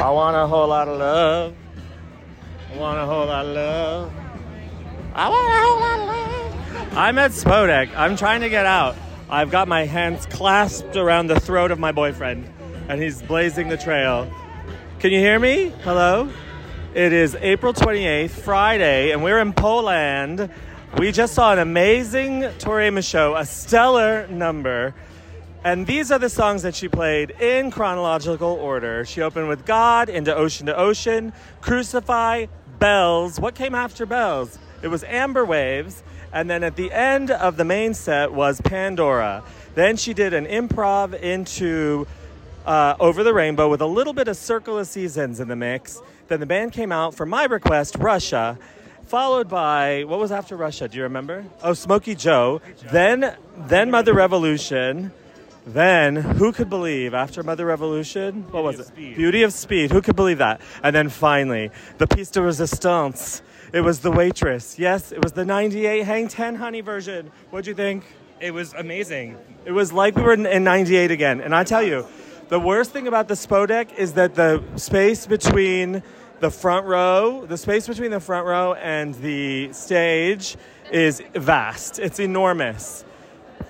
I want a whole lot of love. I want a whole lot of love. I want a whole lot of love. I'm at Spodek. I'm trying to get out. I've got my hands clasped around the throat of my boyfriend, and he's blazing the trail. Can you hear me? Hello? It is April 28th, Friday, and we're in Poland. We just saw an amazing Tori Amos show, a stellar number. And these are the songs that she played in chronological order. She opened with God, into Ocean to Ocean, Crucify, Bells. What came after Bells? It was Amber Waves. And then at the end of the main set was Pandora. Then she did an improv into uh, Over the Rainbow with a little bit of Circle of Seasons in the mix. Then the band came out for my request, Russia, followed by what was after Russia? Do you remember? Oh, Smokey Joe. Then, then Mother Revolution. Then, who could believe after Mother Revolution? What was it? Speed. Beauty of Speed. Who could believe that? And then finally, the piece de resistance. It was the waitress. Yes, it was the 98 Hang 10 Honey version. What'd you think? It was amazing. It was like we were in, in 98 again. And I tell you, the worst thing about the Spodek is that the space between the front row, the space between the front row and the stage is vast. It's enormous.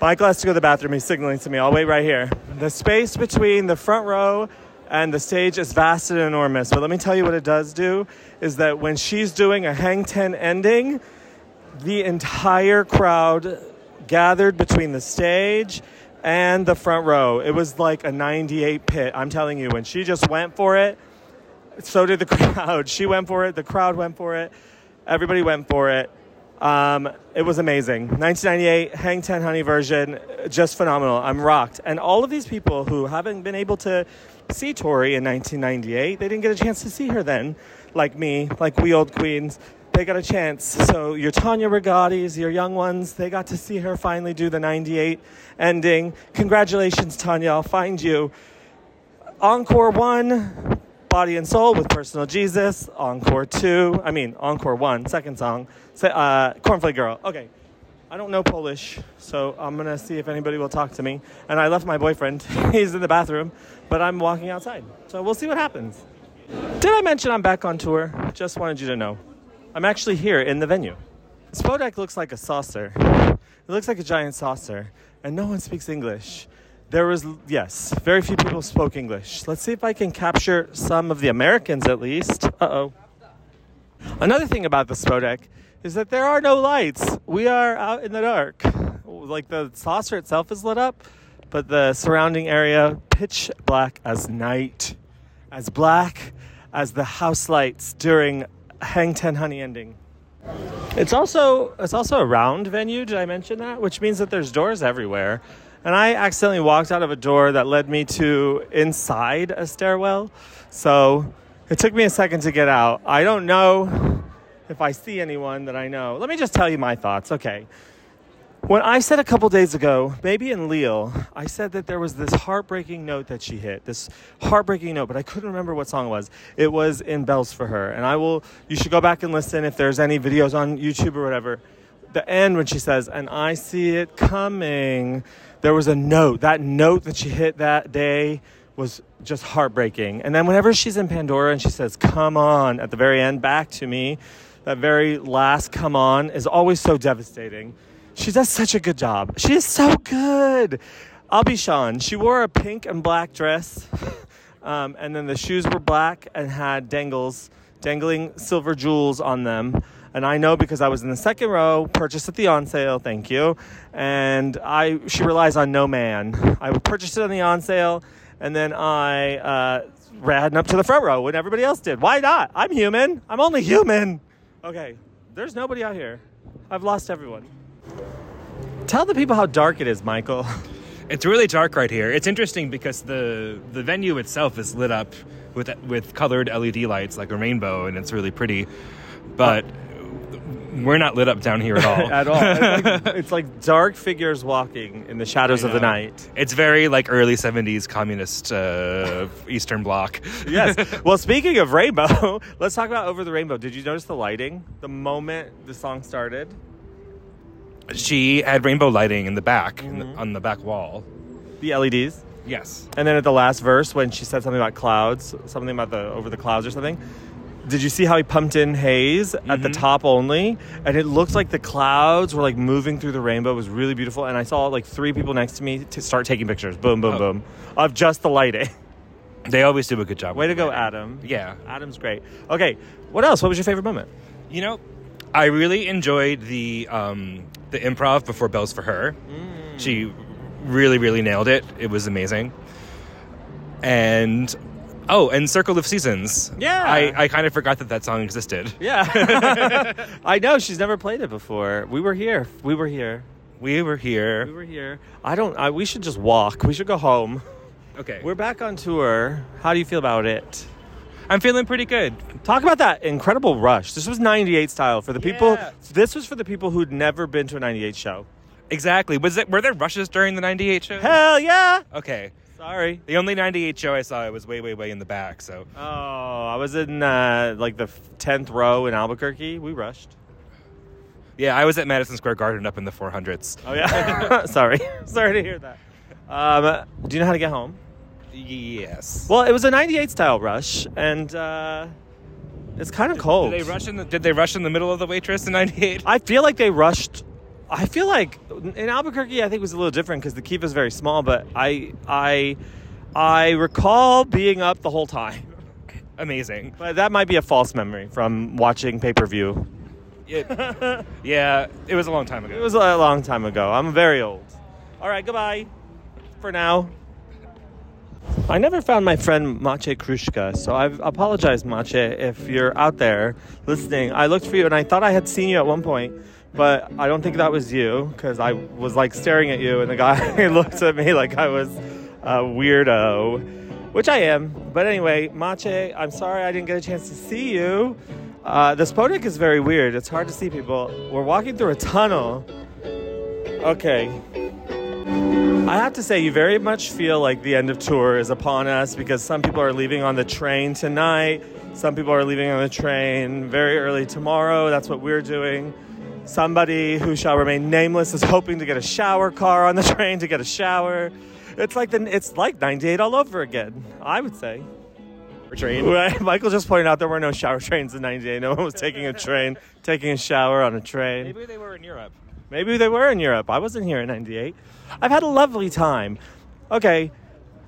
Michael has to go to the bathroom. He's signaling to me. I'll wait right here. The space between the front row and the stage is vast and enormous. But let me tell you what it does do is that when she's doing a hang 10 ending, the entire crowd gathered between the stage and the front row. It was like a 98 pit. I'm telling you, when she just went for it, so did the crowd. She went for it, the crowd went for it, everybody went for it. Um, it was amazing. 1998 Hang 10 Honey version, just phenomenal. I'm rocked. And all of these people who haven't been able to see Tori in 1998, they didn't get a chance to see her then, like me, like we old queens. They got a chance. So your Tanya Regattis, your young ones, they got to see her finally do the 98 ending. Congratulations, Tanya. I'll find you. Encore 1, Body and Soul with Personal Jesus. Encore 2, I mean, Encore 1, second song. Uh, Cornflake Girl. Okay. I don't know Polish, so I'm gonna see if anybody will talk to me. And I left my boyfriend. He's in the bathroom, but I'm walking outside. So we'll see what happens. Did I mention I'm back on tour? Just wanted you to know. I'm actually here in the venue. Spodek looks like a saucer. It looks like a giant saucer, and no one speaks English. There was, yes, very few people spoke English. Let's see if I can capture some of the Americans at least. Uh oh. Another thing about the Spodek is that there are no lights. We are out in the dark. Like the saucer itself is lit up, but the surrounding area pitch black as night, as black as the house lights during Hang Ten Honey ending. It's also it's also a round venue. Did I mention that? Which means that there's doors everywhere. And I accidentally walked out of a door that led me to inside a stairwell. So it took me a second to get out. I don't know if I see anyone that I know. Let me just tell you my thoughts. Okay. When I said a couple days ago, maybe in Lille, I said that there was this heartbreaking note that she hit, this heartbreaking note, but I couldn't remember what song it was. It was in Bells for Her. And I will, you should go back and listen if there's any videos on YouTube or whatever. The end when she says, and I see it coming, there was a note. That note that she hit that day was just heartbreaking. And then whenever she's in Pandora and she says, come on, at the very end, back to me, that very last come on is always so devastating. She does such a good job. She is so good. I'll be Sean. She wore a pink and black dress, um, and then the shoes were black and had dangles, dangling silver jewels on them. And I know because I was in the second row, purchased at the on sale, thank you. And I, she relies on no man. I purchased it on the on sale, and then I uh, ran up to the front row when everybody else did. Why not? I'm human. I'm only human. Okay, there's nobody out here. I've lost everyone. Tell the people how dark it is, Michael. It's really dark right here. It's interesting because the the venue itself is lit up with with colored LED lights like a rainbow, and it's really pretty. But we're not lit up down here at all. At all. It's like, it's like dark figures walking in the shadows of the night. It's very like early '70s communist uh, Eastern Bloc. Yes. well, speaking of rainbow, let's talk about Over the Rainbow. Did you notice the lighting the moment the song started? She had rainbow lighting in the back, in the- Mhm. on the back wall. The LEDs. Yes. And then at the last verse, when she said something about clouds, something about the over the clouds or something, did you see how he pumped in haze at the top only? And it looked like the clouds were like moving through the rainbow. It was really beautiful. And I saw like three people next to me to start taking pictures. Boom, boom, Oh. boom, of just the lighting. They always do a good job. Way to go, lighting. Adam. Yeah. Adam's great. Okay, what else? What was your favorite moment? You know, I really enjoyed the um, the improv before Bells for Her. Mm. She really, really nailed it. It was amazing. And oh, and Circle of Seasons. Yeah. I, I kind of forgot that that song existed. Yeah. I know she's never played it before. We were here. We were here. We were here. We were here. I don't I, we should just walk. We should go home. Okay, We're back on tour. How do you feel about it? I'm feeling pretty good. Talk about that incredible rush. This was 98 style for the people. Yeah. This was for the people who'd never been to a 98 show. Exactly. Was it? Were there rushes during the '98 show? Hell yeah! Okay. Sorry. The only '98 show I saw, it was way, way, way in the back. So Oh, I was in uh, like the 10th row in Albuquerque. We rushed. yeah, I was at Madison Square Garden up in the 400s. Oh yeah. Sorry. Sorry to hear that. Um, do you know how to get home? Yes. Well, it was a 98 style rush, and uh, it's kind of cold. Did they rush in? The, did they rush in the middle of the waitress in '98? I feel like they rushed. I feel like in Albuquerque, I think it was a little different because the keep is very small. But I, I, I recall being up the whole time. Amazing. But that might be a false memory from watching pay per view. It- yeah, it was a long time ago. It was a long time ago. I'm very old. All right, goodbye for now. I never found my friend Mache Krushka, so I apologize, Mache, if you're out there listening. I looked for you and I thought I had seen you at one point, but I don't think that was you because I was like staring at you and the guy looked at me like I was a weirdo, which I am. But anyway, Mache, I'm sorry I didn't get a chance to see you. Uh, the Spodek is very weird. It's hard to see people. We're walking through a tunnel. Okay. I have to say, you very much feel like the end of tour is upon us because some people are leaving on the train tonight. Some people are leaving on the train very early tomorrow. That's what we're doing. Somebody who shall remain nameless is hoping to get a shower car on the train to get a shower. It's like the, it's like 98 all over again. I would say. train. Right? Michael just pointed out there were no shower trains in 98. No one was taking a train, taking a shower on a train. Maybe they were in Europe. Maybe they were in Europe. I wasn't here in 98. I've had a lovely time. Okay,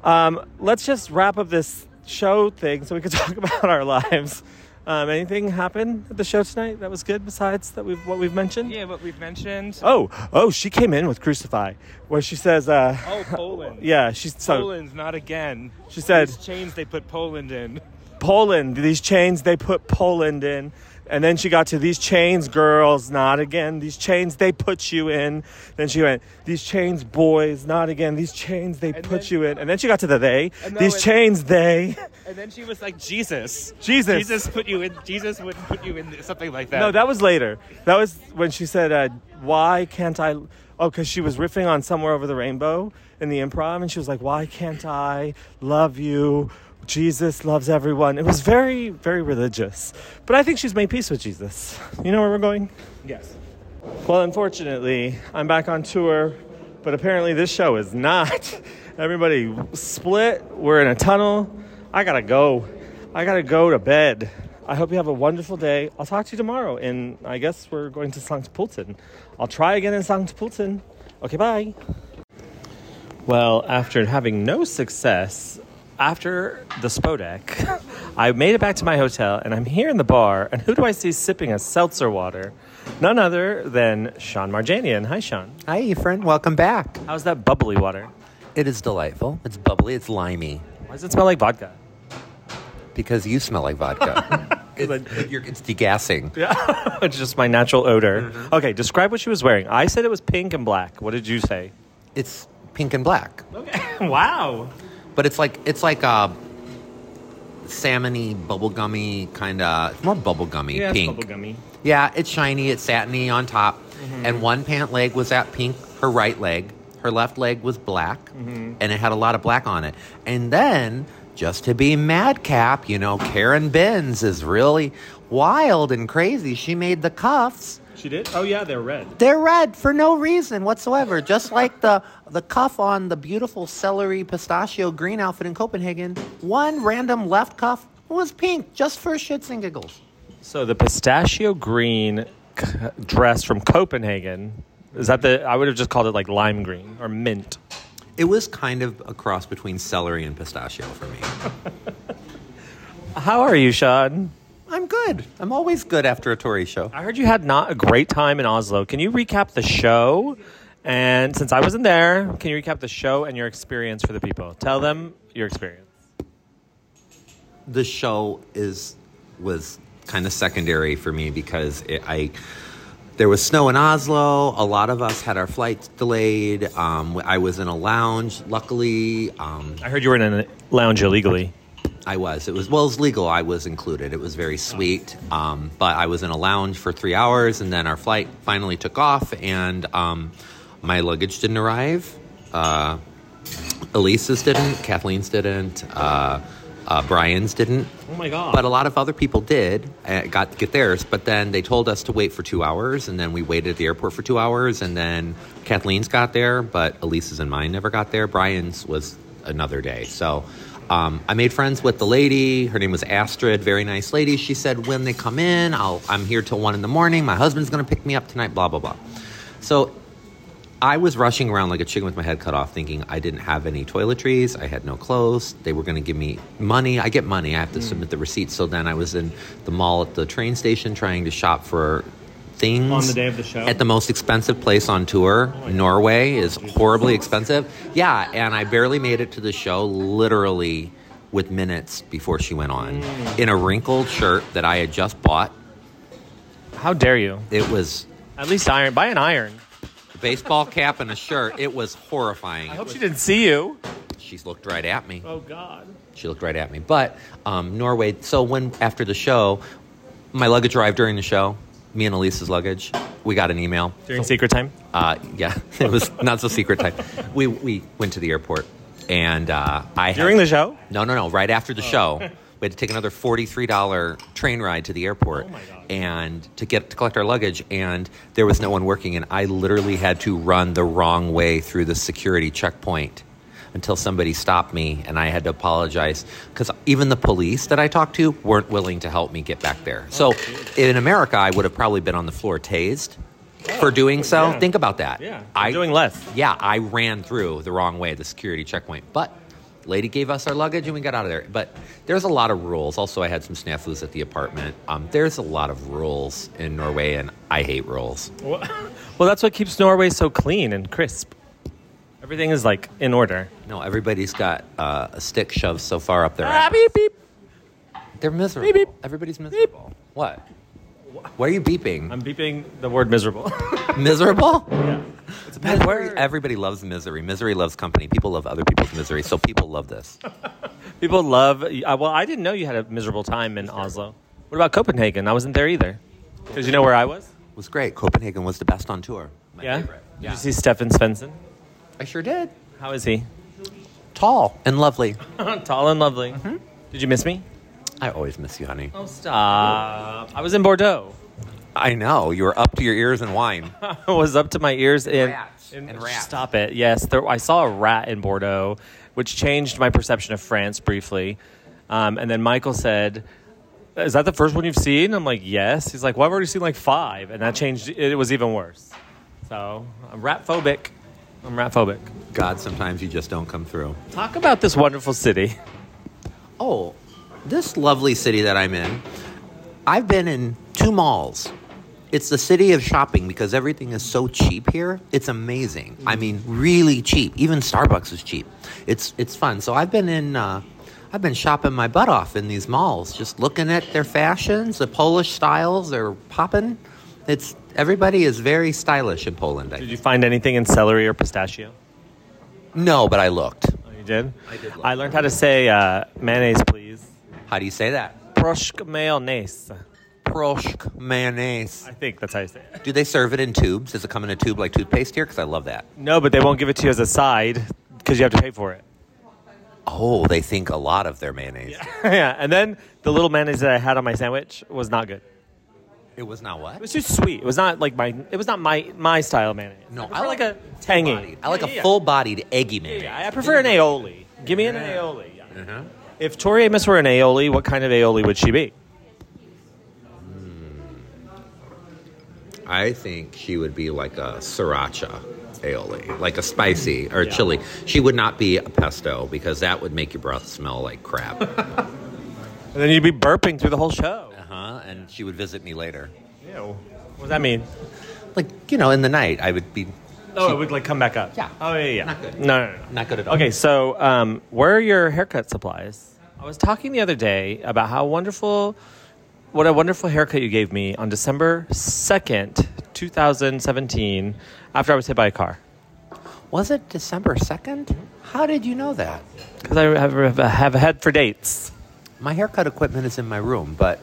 um, let's just wrap up this show thing so we can talk about our lives. Um, anything happen at the show tonight that was good besides that we've what we've mentioned? Yeah, what we've mentioned. Oh, oh, she came in with Crucify, where she says, uh, Oh, Poland. yeah, she's so Poland, not again. she said, These chains they put Poland in. Poland, these chains they put Poland in. And then she got to these chains, girls, not again. These chains they put you in. Then she went, these chains, boys, not again. These chains they And put then- you in. And then she got to the they. No, These and- chains they. And then she was like, Jesus. Jesus. Jesus put you in. Jesus would put you in something like that. No, that was later. That was when she said, uh, "Why can't I?" Oh, because she was riffing on "Somewhere Over the Rainbow" in the improv, and she was like, "Why can't I love you?" Jesus loves everyone. It was very, very religious. But I think she's made peace with Jesus. You know where we're going? Yes. Well, unfortunately, I'm back on tour, but apparently this show is not. Everybody split. We're in a tunnel. I gotta go. I gotta go to bed. I hope you have a wonderful day. I'll talk to you tomorrow. And I guess we're going to Sankt Pölten. I'll try again in Sankt Pölten. Okay, bye. Well, after having no success after the Spodek, I made it back to my hotel and I'm here in the bar. And who do I see sipping a seltzer water? None other than Sean Marjanian. Hi, Sean. Hi, friend. Welcome back. How's that bubbly water? It is delightful. It's bubbly. It's limey Why does it smell like vodka? because you smell like vodka. it's, degassing. Yeah, it's just my natural odor. Mm-hmm. Okay, describe what she was wearing. I said it was pink and black. What did you say? It's pink and black, Okay. wow. But it's like it's like a salmony, bubblegummy kind of. It's more bubblegummy Yeah, pink. bubblegummy. Yeah, it's shiny. It's satiny on top, mm-hmm. and one pant leg was that pink. Her right leg, her left leg was black, mm-hmm. and it had a lot of black on it. And then just to be madcap, you know, Karen Binns is really wild and crazy. She made the cuffs. She did? Oh, yeah, they're red. They're red for no reason whatsoever, just like the the cuff on the beautiful celery pistachio green outfit in Copenhagen. One random left cuff was pink, just for shits and giggles. So the pistachio green c- dress from Copenhagen, is that the, I would have just called it like lime green or mint. It was kind of a cross between celery and pistachio for me. How are you, Sean? I'm good. I'm always good after a Tori show. I heard you had not a great time in Oslo. Can you recap the show? And since I wasn't there, can you recap the show and your experience for the people? Tell them your experience. the show is was kind of secondary for me because it, I there was snow in Oslo. A lot of us had our flights delayed. Um, I was in a lounge. Luckily, um, I heard you were in a lounge illegally. I was. It was well, it was legal. I was included. It was very sweet. Um, but I was in a lounge for three hours, and then our flight finally took off, and um, my luggage didn't arrive. Uh, Elise's didn't. Kathleen's didn't. Uh, uh, Brian's didn't. Oh my God. But a lot of other people did uh, got get theirs. But then they told us to wait for two hours, and then we waited at the airport for two hours, and then Kathleen's got there, but Elise's and mine never got there. Brian's was another day. So um, I made friends with the lady. Her name was Astrid, very nice lady. She said, "When they come in, I'll, I'm here till one in the morning. My husband's going to pick me up tonight." Blah blah blah. So I was rushing around like a chicken with my head cut off, thinking I didn't have any toiletries. I had no clothes. They were going to give me money. I get money. I have to Mm. submit the receipts. So then I was in the mall at the train station trying to shop for things. On the day of the show? Oh At the most expensive place on tour, Norway, is horribly expensive. Yeah, and I barely made it to the show, literally with minutes before she went on, Mm. in a wrinkled shirt that I had just bought. How dare you? It was At least iron. Buy an iron. a baseball cap and a shirt. It was horrifying. I hope she didn't see you. She looked right at me. Oh God. She looked right at me. But um, Norway. So when after the show, my luggage arrived during the show. Me and Elise's luggage. We got an email. During secret time. Uh, yeah, it was not so secret time. We we went to the airport, and uh, I had- During the show. no no no right after the show. We had to take another forty three dollar train ride to the airport, Oh and to get to collect our luggage. And there was no one working, and I literally had to run the wrong way through the security checkpoint until somebody stopped me, and I had to apologize because even the police that I talked to weren't willing to help me get back there. So in America, I would have probably been on the floor tased for doing so. yeah. Think about that. Yeah. I doing less. yeah, I ran through the wrong way, the security checkpoint. But lady gave us our luggage and we got out of there. But there's a lot of rules. Also, I had some snafus at the apartment. Um, there's a lot of rules in Norway, and I hate rules. Well, well, that's what keeps Norway so clean and crisp. Everything is like in order. No, everybody's got uh, a stick shoved so far up their Ah, ass. beep beep. They're miserable. Beep, beep. Everybody's miserable. What? Why are you beeping? I'm beeping the word miserable. miserable? it's a bad word. Everybody loves misery. Misery loves company. People love other people's misery, so people love this. People love. Uh, well, I didn't know you had a miserable time in Oslo. What about Copenhagen? I wasn't there either. Because you know where I was? It was great. Copenhagen was the best on tour. My yeah. favorite. Did you see Stefan Svensson? I sure did. How is he? Tall and lovely. Tall and lovely. Did you miss me? I always miss you, honey. Oh, stop. I was in Bordeaux. I know. You were up to your ears in wine. I was up to my ears in. Rats in- and rats. Stop it. Yes, there, I saw a rat in Bordeaux, which changed my perception of France briefly. Um, and then Michael said, Is that the first one you've seen? I'm like, Yes. He's like, Well, I've already seen like five. And that changed, it was even worse. So I'm rat phobic. I'm rat phobic. God, sometimes you just don't come through. Talk about this wonderful city. Oh, this lovely city that I'm in, I've been in two malls. It's the city of shopping because everything is so cheap here. It's amazing. I mean, really cheap. Even Starbucks is cheap. It's it's fun. So I've been in. Uh, I've been shopping my butt off in these malls, just looking at their fashions, the Polish styles. They're popping. It's everybody is very stylish in Poland. I Did you find anything in celery or pistachio? No, but I looked. Oh, you did? I did look. I learned how to say uh, mayonnaise, please. How do you say that? Proshk mayonnaise. Proshk mayonnaise. I think that's how you say it. Do they serve it in tubes? Does it come in a tube like toothpaste here? Because I love that. No, but they won't give it to you as a side because you have to pay for it. Oh, they think a lot of their mayonnaise. Yeah. yeah, and then the little mayonnaise that I had on my sandwich was not good. It was not what? It was too sweet. It was not like my. It was not my my style of mayonnaise. No, I I like, a tangy. Bodied. I like Yeah, a yeah. full-bodied eggy mayonnaise. yeah, I prefer an aioli. Give me an aioli. Yeah. Uh-huh. If Tori Amos were an aioli, what kind of aioli would she be? I think she would be like a sriracha aioli, like a spicy or Yeah. chili. She would not be a pesto because that would make your breath smell like crap. And then you'd be burping through the whole show. Huh. She would visit me later. Ew. What does that mean? Like you know, in the night, I would be Oh, it would like come back up. Yeah. Oh yeah, yeah. Not good. No, no, no. not good at all. Okay, so um, where are your haircut supplies? I was talking the other day about how wonderful, what a wonderful haircut you gave me on December 2nd, 2017, after I was hit by a car. Was it December second? How did you know that? Because I have, have, have a head for dates. My haircut equipment is in my room, but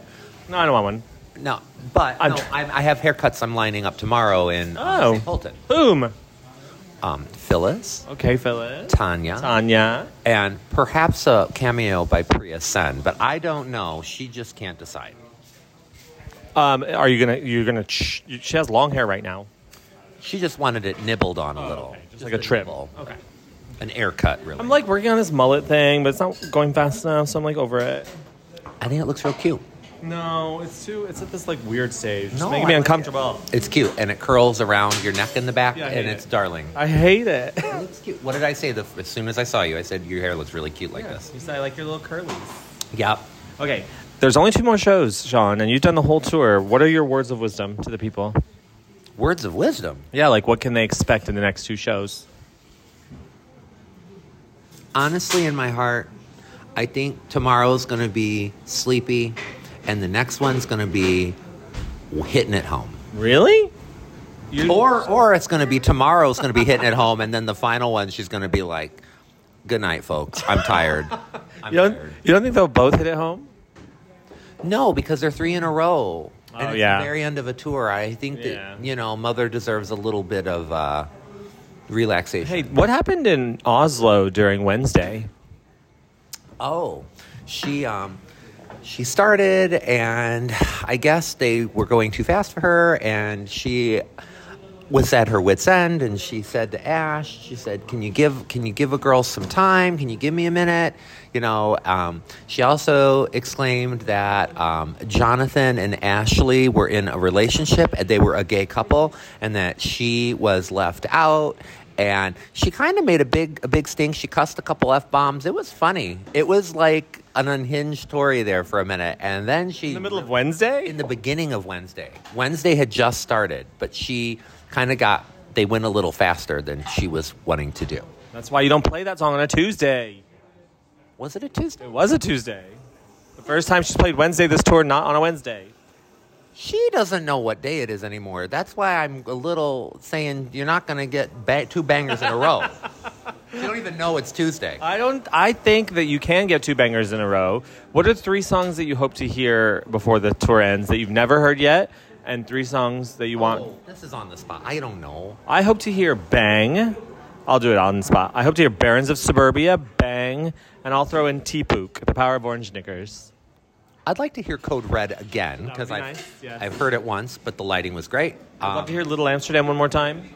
No, I don't want one. no, but I'm- no, I, I have haircuts I'm lining up tomorrow in um, Oh. St. Boom. Um, Phyllis, Okay, Phyllis. Tanya, Tanya. and perhaps a cameo by Priya Sen, but I don't know. She just can't decide. Um, are you gonna? You're gonna? Ch- she has long hair right now. She just wanted it nibbled on a little, Oh, okay. Just like a trim. nibble. Okay. an air cut, really. I'm like working on this mullet thing, but it's not going fast enough, so I'm like over it. I think it looks real cute. No, it's too. It's at this like weird stage. It's No, making I me like uncomfortable. It's cute, and it curls around your neck in the back, Yeah, I hate and it. it's darling. I hate it. It looks cute. What did I say? The, as soon as I saw you, I said your hair looks really cute like this. you said I like your little curlies. Yep. Okay, there's only two more shows, Sean, and you've done the whole tour. What are your words of wisdom to the people? Words of wisdom. Yeah, like what can they expect in the next two shows? Honestly, in my heart, I think tomorrow's going to be sleepy, and the next one's going to be hitting it home. Really? You, Or, or it's going to be tomorrow's going to be hitting it home, and then the final one she's going to be like, "Good night, folks. I'm tired." I'm you don't, tired. you don't think they'll both hit it home? No, because they're three in a row. Oh, and it's yeah. the very end of a tour. I think that, Yeah. you know, Mother deserves a little bit of uh, relaxation. Hey, what happened in Oslo during Wednesday? Oh, she um, she started, and I guess they were going too fast for her, and she was at her wits' end, and she said to Ash, she said, "Can you give Can you give a girl some time? Can you give me a minute?" You know. Um, she also exclaimed that um, Jonathan and Ashley were in a relationship, and they were a gay couple, and that she was left out. And she kind of made a big a big stink. She cussed a couple f bombs. It was funny. It was like an unhinged story there for a minute, and then she In the middle of Wednesday? in the beginning of Wednesday. Wednesday had just started, but she kind of got they went a little faster than she was wanting to do. That's why you don't play that song on a Tuesday. Was it a Tuesday? It was a Tuesday. The first time she's played Wednesday this tour, not on a Wednesday. She doesn't know what day it is anymore. That's why I'm a little saying you're not going to get ba- two bangers in a row. you don't even know it's Tuesday. I don't. I think that you can get two bangers in a row. What are three songs that you hope to hear before the tour ends that you've never heard yet, and three songs that you want? Oh, this is on the spot. I don't know. I hope to hear "Bang." I'll do it on the spot. I hope to hear "Barons of Suburbia," "Bang," and I'll throw in "T-Pook," "The Power of Orange Knickers." I'd like to hear Code Red again because be I've, nice, yeah. I've heard it once, but the lighting was great. I'd love Um, to hear "Little Amsterdam" one more time.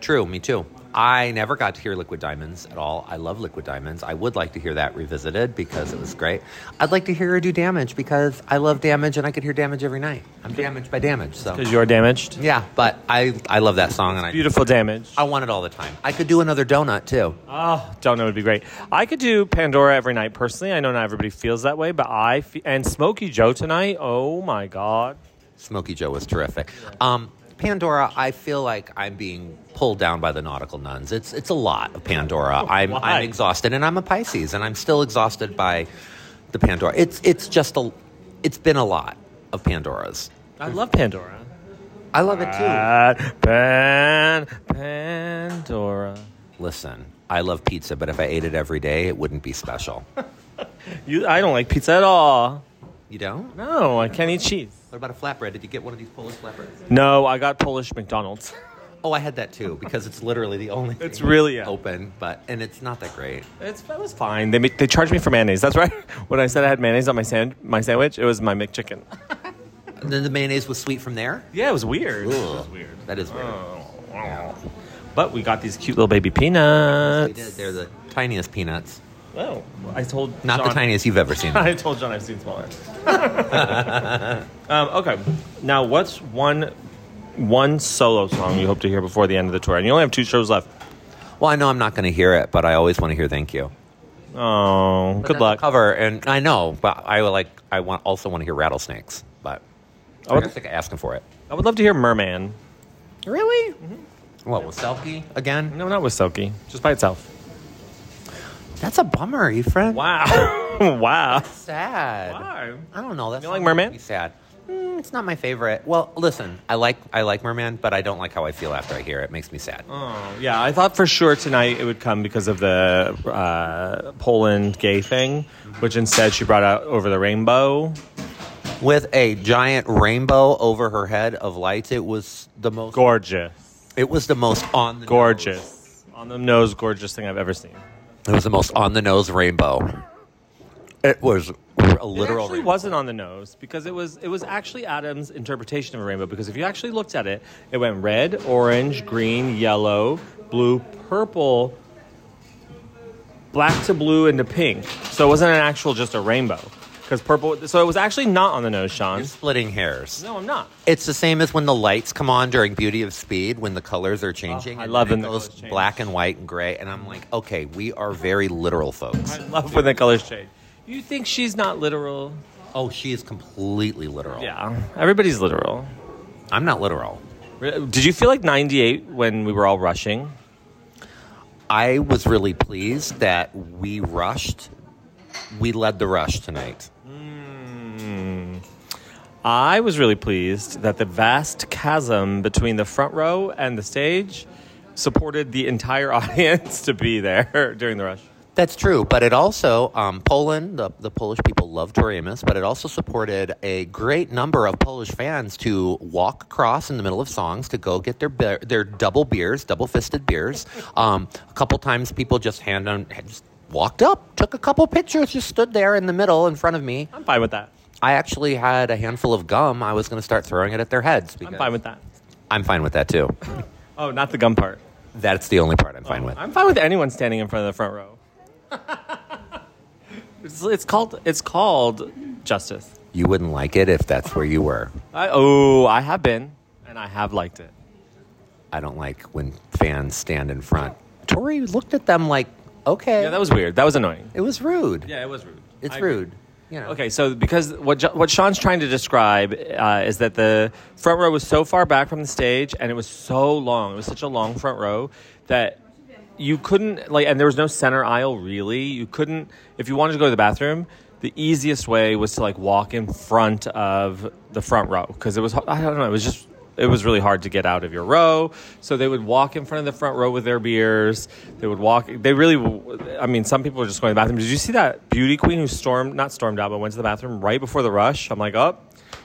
True, me too. I never got to hear Liquid Diamonds at all. I love Liquid Diamonds. I would like to hear that revisited because it was great. I'd like to hear her do Damage because I love Damage and I could hear Damage every night. I'm damaged by Damage, so Because you're damaged. yeah. But I I love that song and I Beautiful damage. I want it all the time. I could do another donut too. Oh, know would be great. I could do Pandora every night personally. I know not everybody feels that way, but I fe- and Smokey Joe tonight. Oh my god. Smokey Joe was terrific. Um, Pandora, I feel like I'm being pulled down by the nautical nuns. It's it's a lot of Pandora. I'm why? I'm exhausted, and I'm a Pisces, and I'm still exhausted by the Pandora. It's it's just a it's been a lot of Pandoras. I love Pandora. I love it too. Pat, Pan, Pandora. Listen, I love pizza, but if I ate it every day, it wouldn't be special. You, I don't like pizza at all. You don't? No, I can't eat cheese. What about a flatbread? Did you get one of these Polish flatbreads? No, I got Polish McDonald's. Oh, I had that too because it's literally the only. It's thing really- yeah. open, but and it's not that great. It's, that was fine. They make, they charged me for mayonnaise. That's right. When I said I had mayonnaise on my sand, my sandwich, it was my McChicken. And then the mayonnaise was sweet from there. Yeah, it was weird. It was weird. That is weird. Oh. But we got these cute little baby We peanuts. did. They're the tiniest peanuts. Oh, I told Not the tiniest you've ever seen. I told John I've seen smaller. um, okay, now what's one one solo song you hope to hear before the end of the tour? And you only have two shows left. well, I know I'm not going to hear it, but I always want to hear "Thank You." Oh, But good that's luck. Cover, and I know, but I would like. I want also want to hear "Rattlesnakes," but I I would- was sick of asking for it. I would love to hear Merman. Really? What with Selkie again? No, not with Selkie, just by itself. That's a bummer, friend. Wow, wow. Sad. Why? I don't know. That's You like Merman? Be sad. Mm, it's not my favorite. Well, listen, I like I like Merman, but I don't like how I feel after I hear it. It makes me sad. Oh, yeah. I thought for sure tonight it would come because of the uh, Poland gay thing, which instead she brought out over the rainbow. With a giant rainbow over her head of lights, it was the most. Gorgeous, It was the most on the gorgeous, on the nose, gorgeous thing I've ever seen. It was the most on the nose rainbow. It was a literal. It actually rainbow. wasn't on the nose because it was it was actually Adam's interpretation of a rainbow. Because if you actually looked at it, it went red, orange, green, yellow, blue, purple, black to blue, and to pink. So it wasn't an actual just a rainbow. Because purple. So it was actually not on the nose, Sean. You're splitting hairs. No, I'm not. It's the same as when the lights come on during Beauty of Speed when the colors are changing. Oh, I love when it the colors change. black and white and gray, and I'm like, okay, we are very literal folks. I love when the colors change. You think she's not literal? Oh, she is completely literal. Yeah, everybody's literal. I'm not literal. Did you feel like 98 when we were all rushing? I was really pleased that we rushed. We led the rush tonight. I was really pleased that the vast chasm between the front row and the stage supported the entire audience to be there during the rush. That's true, but it also um, Poland, the, the Polish people love Tori Amos, but it also supported a great number of Polish fans to walk across in the middle of songs to go get their be- their double beers, double fisted beers. Um, a couple times, people just hand on just walked up, took a couple pictures, just stood there in the middle in front of me. I'm fine with that. I actually had a handful of gum. I was going to start throwing it at their heads. I'm fine with that. I'm fine with that too. Oh, not the gum part. That's the only part I'm fine oh, with. I'm fine with anyone standing in front of the front row. it's, it's called it's called justice. You wouldn't like it if that's where you were. I, oh, I have been, and I have liked it. I don't like when fans stand in front. Tori looked at them like, okay. Yeah, that was weird. That was annoying. it was rude. Yeah, it was rude. It's rude. You know. Okay, so because what what Sean's trying to describe uh, is that the front row was so far back from the stage, and it was so long. It was such a long front row that you couldn't like, and there was no center aisle really. You couldn't if you wanted to go to the bathroom. The easiest way was to like walk in front of the front row because it was I don't know it was just it was really hard to get out of your row. So they would walk in front of the front row with their beers. They would walk. They really, I mean, some people were just going to the bathroom. Did you see that beauty queen who stormed, not stormed out, but went to the bathroom right before the rush? I'm like, oh,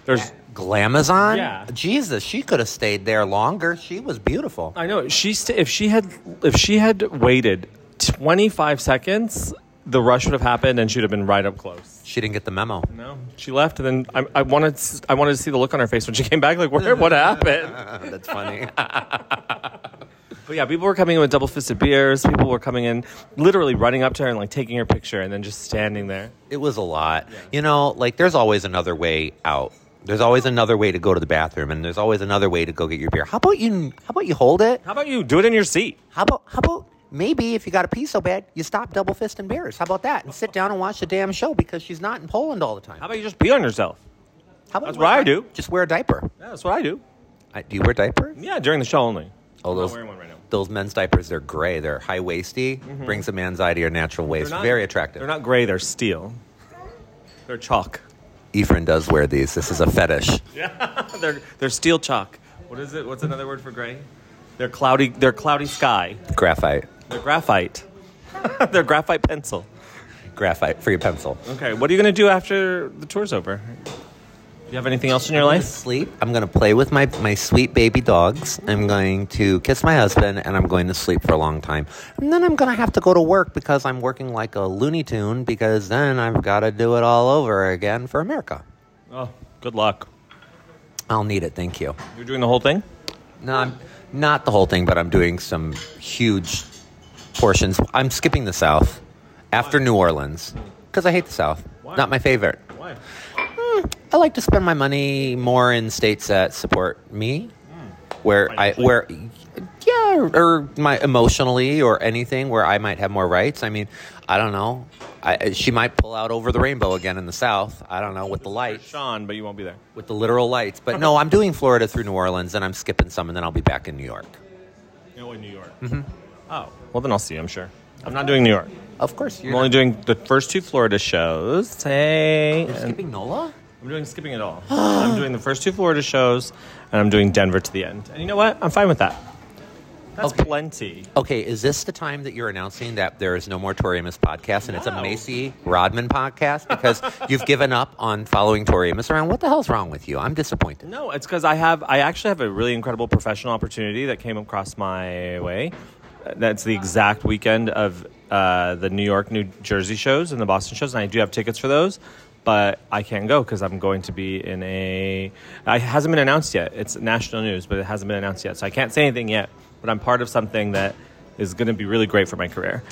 there's. Glamazon? Yeah. Jesus, she could have stayed there longer. She was beautiful. I know she. St- if she had, if she had waited 25 seconds, the rush would have happened, and she'd have been right up close. She didn't get the memo. No, she left, and then I, I wanted, s- I wanted to see the look on her face when she came back. Like, where, what happened? That's funny. But yeah, people were coming in with double fisted beers. People were coming in, literally running up to her and like taking her picture, and then just standing there. it was a lot. You know, like there's always another way out. There's always another way to go to the bathroom, and there's always another way to go get your beer. How about you? How about you hold it? How about you do it in your seat? How about how about maybe if you got to pee so bad, you stop double fisting beers? How about that? And sit down and watch the damn show because she's not in Poland all the time. How about you just pee on yourself? How about That's what I do. Just wear a diaper. Yeah, that's what I do. I, do you wear diapers? Yeah, during the show only. Oh, I'm not those wearing one right now. those men's diapers, they're gray. They're high waisty. Mm-hmm. Brings a man's eye to your natural waist. Very attractive. They're not gray. They're steel. They're chalk. Ephraim does wear these. This is a fetish. Yeah, they're they're steel chalk. What is it? What's another word for gray? They're cloudy. They're cloudy sky. Graphite. They're graphite. they're graphite pencil. Graphite for your pencil. Okay, what are you gonna do after the tour's over? Do you have anything else in your life? Sleep. I'm going to play with my, my sweet baby dogs. I'm going to kiss my husband, and I'm going to sleep for a long time. And then I'm going to have to go to work because I'm working like a Looney Tune because then I've got to do it all over again for America. Oh, good luck. I'll need it. Thank you. You're doing the whole thing? No, I'm not the whole thing, but I'm doing some huge portions. I'm skipping the South after New Orleans because I hate the South. Why? Not my favorite. Why? I like to spend my money more in states that support me, where I where yeah, or my emotionally or anything where I might have more rights. I mean, I don't know. I, she might pull out over the rainbow again in the South. I don't know with the lights, Sean, but you won't be there. with the literal lights. But no, I'm doing Florida through New Orleans, and I'm skipping some, and then I'll be back in New York. No, in New York. Mm-hmm. Oh, well then I'll see you. I'm sure. I'm not doing New York. Of course, you're I'm only not- doing the first two Florida shows. Hey, You're and- skipping NOLA. I'm doing skipping it all. I'm doing the first two Florida shows, and I'm doing Denver to the end. And you know what? I'm fine with that. That's Okay. plenty. Okay, is this the time that you're announcing that there is no more Tori Amos podcast and it's a No. Macy Rodman podcast because you've given up on following Tori Amos around? What the hell's wrong with you? I'm disappointed. No, it's because I have. I actually have a really incredible professional opportunity that came across my way. That's the exact weekend of uh, the New York, New Jersey shows and the Boston shows, and I do have tickets for those. But I can't go because I'm going to be in a. It hasn't been announced yet. It's national news, but it hasn't been announced yet, so I can't say anything yet. But I'm part of something that is going to be really great for my career,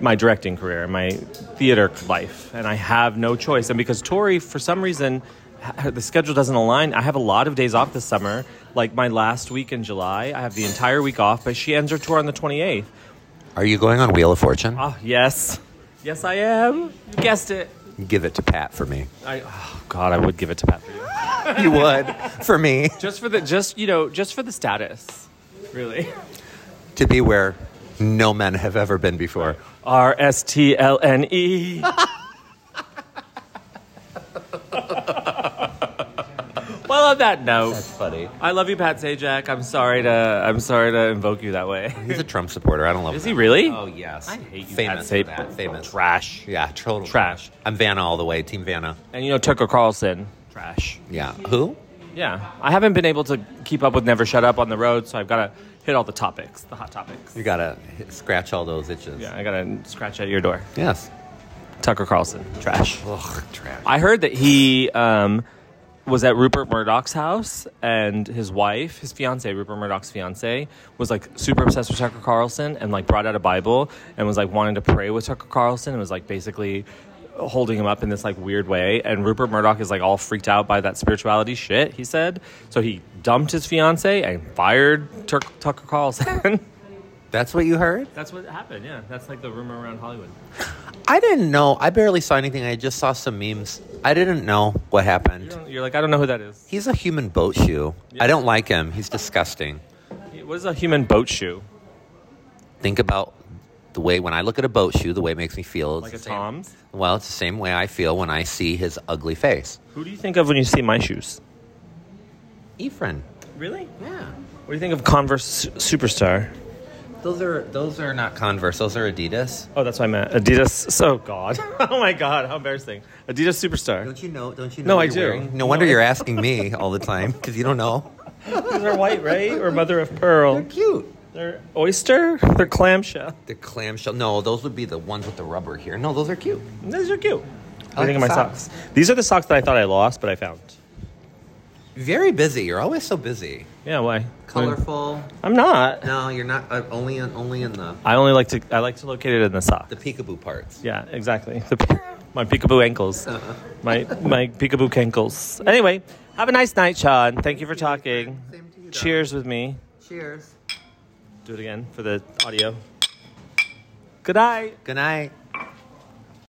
my directing career, my theater life, and I have no choice. And because Tori, for some reason, the schedule doesn't align. I have a lot of days off this summer. Like my last week in July, I have the entire week off, but she ends her tour on the 28th. Are you going on Wheel of Fortune? Oh, yes. Yes, I am. You guessed it. Give it to Pat for me. I, oh, God, I would give it to Pat for you. You would for me Just for the, just, you know, just for the status. Really. to be where no men have ever been before. R S T L N E. Well, on that note, That's funny. I love you, Pat Sajak. I'm sorry to I'm sorry to invoke you that way. He's a Trump supporter. I don't love. Him. Is him. he really? Oh yes. I hate you, Famous Pat Sajak. that. Famous. Trash. Yeah, total Trash. I'm Vanna all the way. Team Vanna. And you know Tucker Carlson. Trash. Yeah. Who? Yeah. I haven't been able to keep up with Never Shut Up on the road, so I've got to hit all the topics, the hot topics. You gotta hit- scratch all those itches. Yeah, I got to scratch at your door. Yes. Tucker Carlson. Trash. Ugh, trash. I heard that he um, was at Rupert Murdoch's house, and his wife, his fiance, Rupert Murdoch's fiance, was like super obsessed with Tucker Carlson, and like brought out a Bible and was like wanting to pray with Tucker Carlson, and was like basically holding him up in this like weird way. And Rupert Murdoch is like all freaked out by that spirituality shit. He said so. He dumped his fiance and fired Tur- Tucker Carlson. That's what you heard? That's what happened. Yeah, that's like the rumor around Hollywood. I didn't know. I barely saw anything. I just saw some memes. I didn't know what happened. don't- You're like, I don't know who that is. He's a human boat shoe. I don't like him. He's disgusting. What is a human boat shoe? Think about the way when I look at a boat shoe, the way it makes me feel. Like a same- Tom's? Well, it's the same way I feel when I see his ugly face. Who do you think of when you see my shoes? Ephraim. Really? Yeah. What do you think of Converse Superstar? Those are those are not Converse. Those are Adidas. Oh, that's what I meant. Adidas. So God. oh my God. How embarrassing. Adidas Superstar. Don't you know? Don't you know? No, I do. wearing? No No, wonder you're asking me all the time because you don't know. These are white, right? Or mother of pearl? They're cute. They're oyster. They're clamshell. The clamshell. No, those would be the ones with the rubber here. No, those are cute. These are cute. What do I you think of my like the socks? These are the socks that I thought I lost, but I found. Very busy. You're always so busy. Yeah. Why? Colorful. I'm not. No, you're not. Uh, only in only in the I only like to. I like to locate it in the sock. the peekaboo parts. Yeah, exactly. The, my peekaboo ankles. My my peekaboo ankles. Anyway, have a nice night, Sean. Thank you for talking. Same to you, Cheers with me. Cheers. Do it again for the audio. Good night. Good night.